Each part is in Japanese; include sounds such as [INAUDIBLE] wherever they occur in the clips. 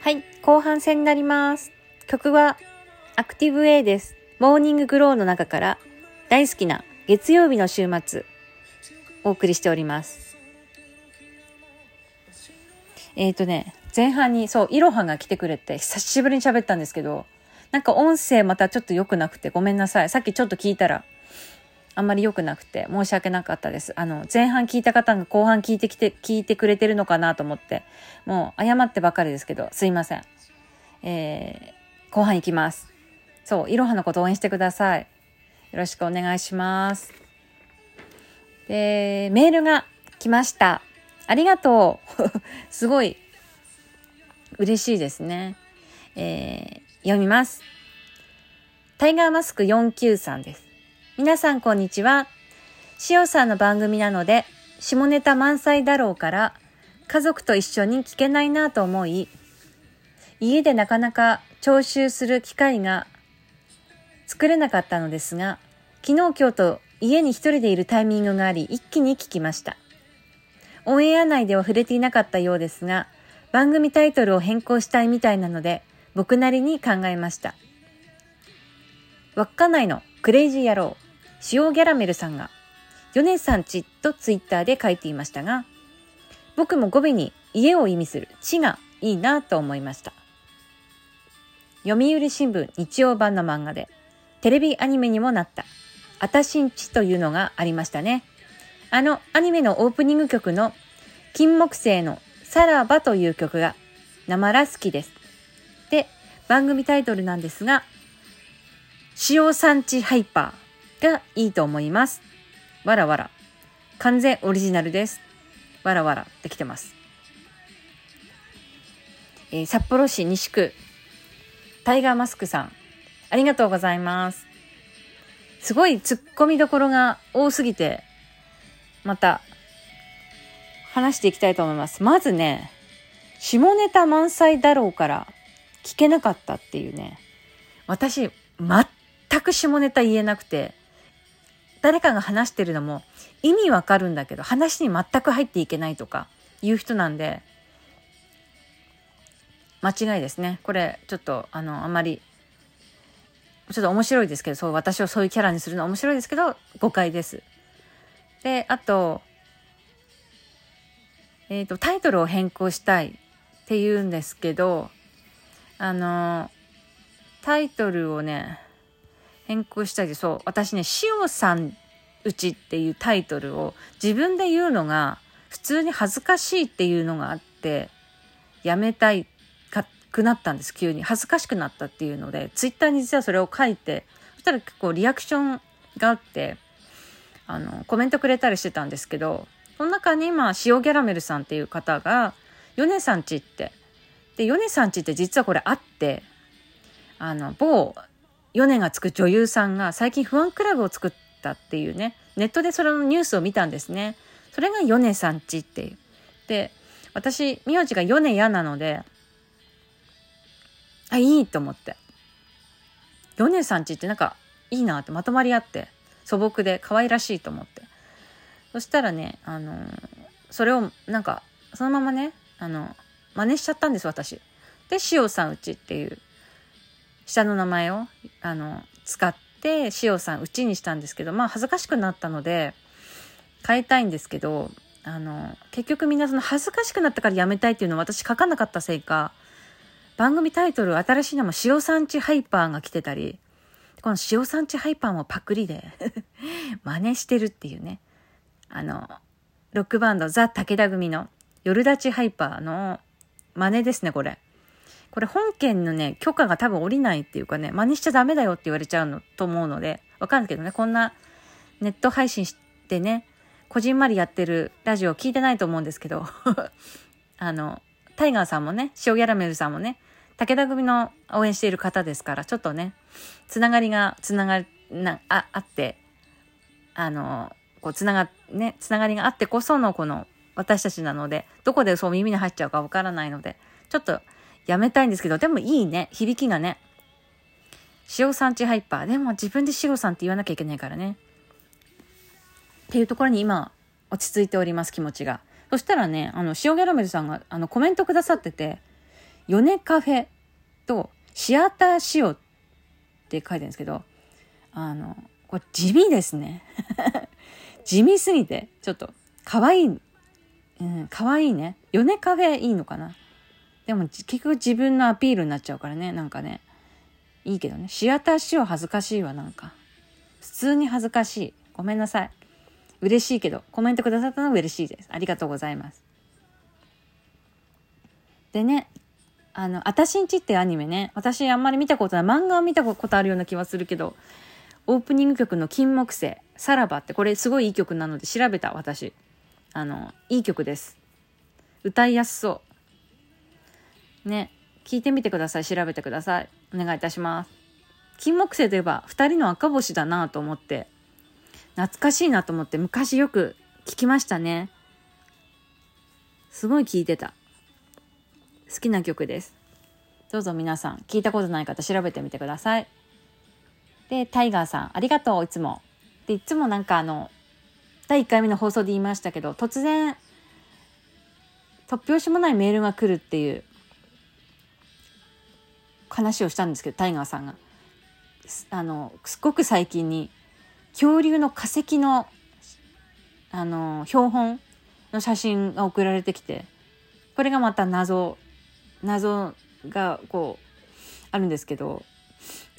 はい、後半戦になります。曲はアクティブ A です。モーニンググローの中から大好きな月曜日の週末お送りしております。えっ、ー、とね、前半にそう、いろはが来てくれて久しぶりに喋ったんですけど、なんか音声またちょっと良くなくてごめんなさい。さっきちょっと聞いたらあんまり良くなくて申し訳なかったです。あの、前半聞いた方が後半聞いてきて、聞いてくれてるのかなと思って、もう謝ってばかりですけど、すいません。えー、後半行きます。そう、いろはのこと応援してください。よろしくお願いします。で、メールが来ました。ありがとう。[LAUGHS] すごい嬉しいですね。えー、読みます。タイガーマスク493です。皆さんこんにちは。しおさんの番組なので、下ネタ満載だろうから、家族と一緒に聞けないなと思い、家でなかなか聴衆する機会が作れなかったのですが、昨日今日と家に一人でいるタイミングがあり、一気に聞きました。オンエア内では触れていなかったようですが、番組タイトルを変更したいみたいなので、僕なりに考えました。稚内のクレイジー野郎、塩ギャラメルさんが、米さんちとツイッターで書いていましたが、僕も語尾に家を意味する地がいいなと思いました。読売新聞日曜版の漫画で、テレビアニメにもなった、あたしんちというのがありましたね。あのアニメのオープニング曲の金木犀のさらばという曲が生ら好きです。で、番組タイトルなんですが、塩産地ハイパーがいいと思います。わらわら。完全オリジナルです。わらわらってきてます。えー、札幌市西区、タイガーマスクさん、ありがとうございます。すごい突っ込みどころが多すぎて、また話していきたいと思います。まずね、下ネタ満載だろうから聞けなかったっていうね、私、全く下ネタ言えなくて、誰かが話してるのも意味わかるんだけど、話に全く入っていけないとかいう人なんで、間違いですね。これ、ちょっと、あの、あんまり、ちょっと面白いですけど、そう、私をそういうキャラにするのは面白いですけど、誤解です。で、あと、えっ、ー、と、タイトルを変更したいって言うんですけど、あの、タイトルをね、変更したいで、そう、私ね、塩さんうちっていうタイトルを自分で言うのが普通に恥ずかしいっていうのがあって、やめたいかくなったんです、急に。恥ずかしくなったっていうので、ツイッターに実はそれを書いて、そしたら結構リアクションがあって、あの、コメントくれたりしてたんですけど、その中に今、塩ギャラメルさんっていう方が、ヨネさんちって、で、ヨネさんちって実はこれあって、あの、某、ヨネがつく女優さんが最近不安クラブを作ったっていうね、ネットでそのニュースを見たんですね。それがヨネさんちっていう。で、私、名字がヨネヤなので、あ、いいと思って。ヨネさんちってなんかいいなってまとまりあって、素朴で可愛らしいと思って。そしたらね、あのー、それをなんか、そのままね、あの、真似しちゃったんです、私。で、塩さんうちっていう、下の名前を、あの、使って、塩さんうちにしたんですけど、まあ、恥ずかしくなったので、変えたいんですけど、あの、結局みんなその恥ずかしくなったからやめたいっていうのを私書かなかったせいか、番組タイトル、新しいのも塩産地ハイパーが来てたり、この塩産地ハイパーもパクリで [LAUGHS] 真似してるっていうね。あの、ロックバンドザ・武田組の夜立ちハイパーの真似ですね、これ。これ本件のね、許可が多分下りないっていうかね、真似しちゃダメだよって言われちゃうのと思うので、わかんないけどね、こんなネット配信してね、こじんまりやってるラジオ聞いてないと思うんですけど、[LAUGHS] あの、タイガーさんもね、塩ギャラメルさんもね、武田組の応援している方ですから、ちょっとね、つながりが、つながり、な、あ、あって、あの、こう、つなが、ね、つながりがあってこそのこの私たちなので、どこでそう耳に入っちゃうかわからないので、ちょっとやめたいんですけど、でもいいね、響きがね。塩産地ハイパー。でも自分で塩さんって言わなきゃいけないからね。っていうところに今、落ち着いております、気持ちが。そしたらね、あの、塩ギャラメルさんが、あの、コメントくださってて、ヨネカフェとシアターシオって書いてるんですけど、あの、これ地味ですね。[LAUGHS] 地味すぎて、ちょっと、可愛い、うん、可愛いね。ヨネカフェいいのかなでも結局自分のアピールになっちゃうからね、なんかね。いいけどね。シアターシオ恥ずかしいわ、なんか。普通に恥ずかしい。ごめんなさい。嬉しいけど、コメントくださったのは嬉しいです。ありがとうございます。でね、あの、あたしんちってアニメね、私あんまり見たことない、漫画を見たことあるような気はするけど、オープニング曲の金木犀、さらばって、これすごいいい曲なので調べた、私。あの、いい曲です。歌いやすそう。ね、聞いてみてください。調べてください。お願いいたします。金木犀といえば、二人の赤星だなと思って、懐かしいなと思って、昔よく聞きましたね。すごい聞いてた。好きな曲です。どうぞ皆さん、聞いたことない方調べてみてください。で、タイガーさん、ありがとう、いつも。で、いつもなんかあの、第1回目の放送で言いましたけど、突然、突拍子もないメールが来るっていう話をしたんですけど、タイガーさんが。あの、すごく最近に、恐竜の化石の、あの、標本の写真が送られてきて、これがまた謎、謎がこう、あるんですけど、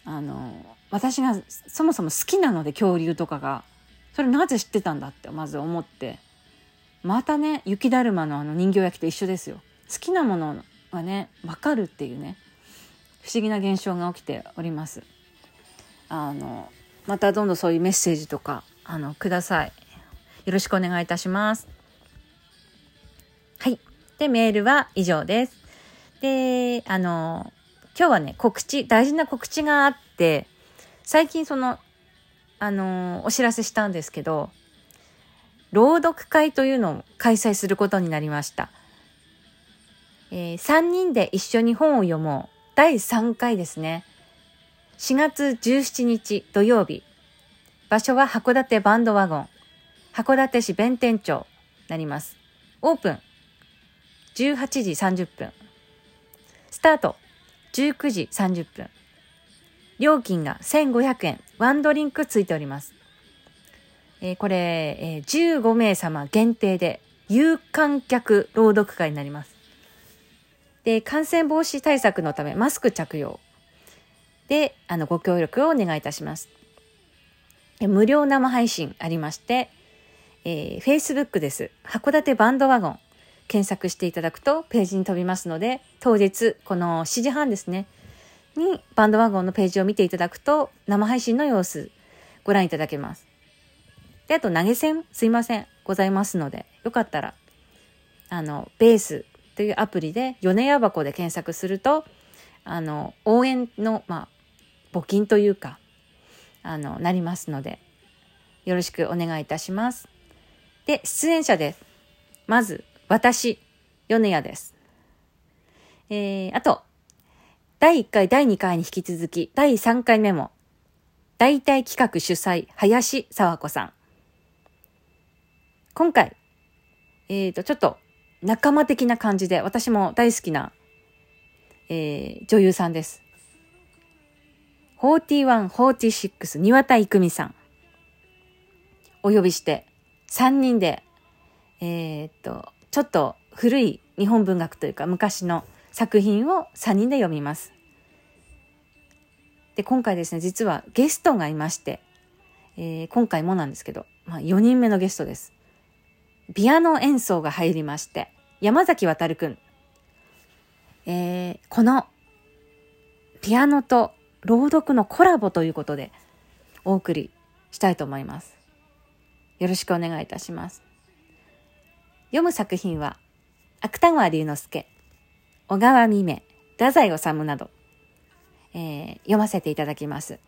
あの、私がそもそも好きなので恐竜とかが、それなぜ知ってたんだってまず思って、またね、雪だるまのあの人形焼きと一緒ですよ。好きなものがね、わかるっていうね、不思議な現象が起きております。あの、またどんどんそういうメッセージとか、あの、ください。よろしくお願いいたします。はい。で、メールは以上です。で、あの、今日はね、告知、大事な告知があって、最近その、あの、お知らせしたんですけど、朗読会というのを開催することになりました。えー、3人で一緒に本を読もう。第3回ですね。4月17日土曜日。場所は函館バンドワゴン。函館市弁天町なります。オープン18時30分。スタート19時30分。料金が1500円。ワンドリンクついております。えー、これ、えー、15名様限定で有観客朗読会になります。で、感染防止対策のためマスク着用で、あの、ご協力をお願いいたします。無料生配信ありまして、えー、Facebook です。函館バンドワゴン。検索していただくとページに飛びますので、当日、この7時半ですね、にバンドワゴンのページを見ていただくと、生配信の様子、ご覧いただけます。で、あと投げ銭、すいません、ございますので、よかったら、あの、ベースというアプリで、米屋箱で検索すると、あの、応援の、まあ、募金というか、あの、なりますので、よろしくお願いいたします。で、出演者です。まず、私、米谷です。えー、あと、第1回、第2回に引き続き、第3回目も、大体企画主催、林沢子さん。今回、えっ、ー、と、ちょっと仲間的な感じで、私も大好きな、えー、女優さんです。41、46、庭田郁美さん。お呼びして、3人で、えー、っと、ちょっと古い日本文学というか昔の作品を3人で読みます。で、今回ですね、実はゲストがいまして、えー、今回もなんですけど、まあ、4人目のゲストです。ピアノ演奏が入りまして、山崎渡くん。えー、このピアノと朗読のコラボということでお送りしたいと思います。よろしくお願いいたします。読む作品は、芥川龍之介、小川未明、太宰治など、えー、読ませていただきます。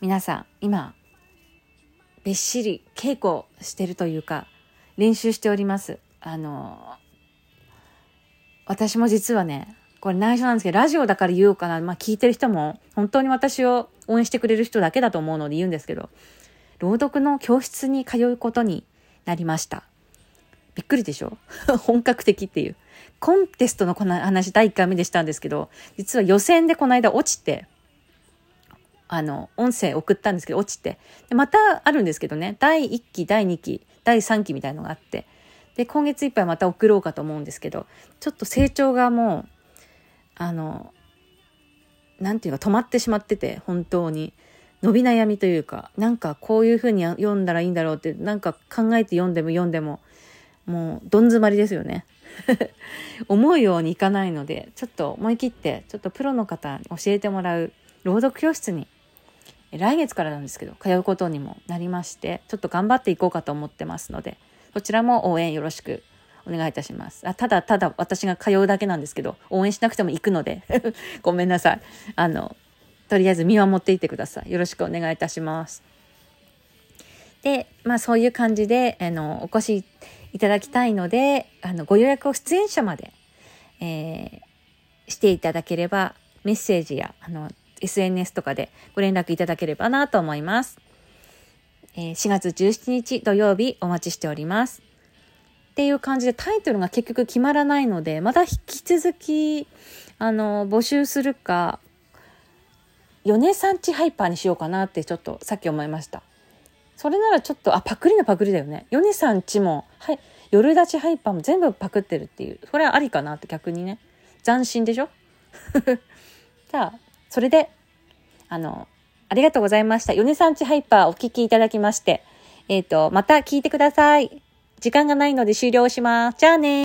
皆さん、今、べっしり稽古してるというか、練習しております。あの、私も実はね、これ内緒なんですけど、ラジオだから言おうかな。まあ聞いてる人も、本当に私を応援してくれる人だけだと思うので言うんですけど、朗読の教室に通うことになりました。びっくりでしょ？[LAUGHS] 本格的っていう。コンテストのこの話第1回目でしたんですけど、実は予選でこの間落ちて、あの、音声送ったんですけど、落ちて。で、またあるんですけどね、第1期、第2期、第3期みたいのがあって、で、今月いっぱいまた送ろうかと思うんですけど、ちょっと成長がもう、あの、なんていうか止まってしまってて、本当に。伸び悩みというか、なんかこういうふうに読んだらいいんだろうって、なんか考えて読んでも読んでも、もうどん詰まりですよね。[LAUGHS] 思うようにいかないので、ちょっと思い切って、ちょっとプロの方に教えてもらう朗読教室に、来月からなんですけど、通うことにもなりまして、ちょっと頑張っていこうかと思ってますので、そちらも応援よろしくお願いいたします。あただただ私が通うだけなんですけど、応援しなくても行くので [LAUGHS] ごめんなさい。あの、とりあえず見守っていてください。よろしくお願いいたします。で、まあそういう感じで、あの、お越しいただきたいので、あの、ご予約を出演者まで、えー、していただければ、メッセージや、あの、SNS とかでご連絡いただければなと思います。えー、4月17日土曜日お待ちしております。っていう感じでタイトルが結局決まらないので、また引き続き、あの、募集するか、米産地ハイパーにしようかなってちょっとさっき思いました。それならちょっと、あ、パクリのパクリだよね。ヨネさんちも、はい、夜立ちハイパーも全部パクってるっていう。それはありかなって逆にね。斬新でしょ？[LAUGHS] じゃあ、それで、あの、ありがとうございました。ヨネさんちハイパーお聞きいただきまして、えっ、ー、と、また聞いてください。時間がないので終了します。じゃあね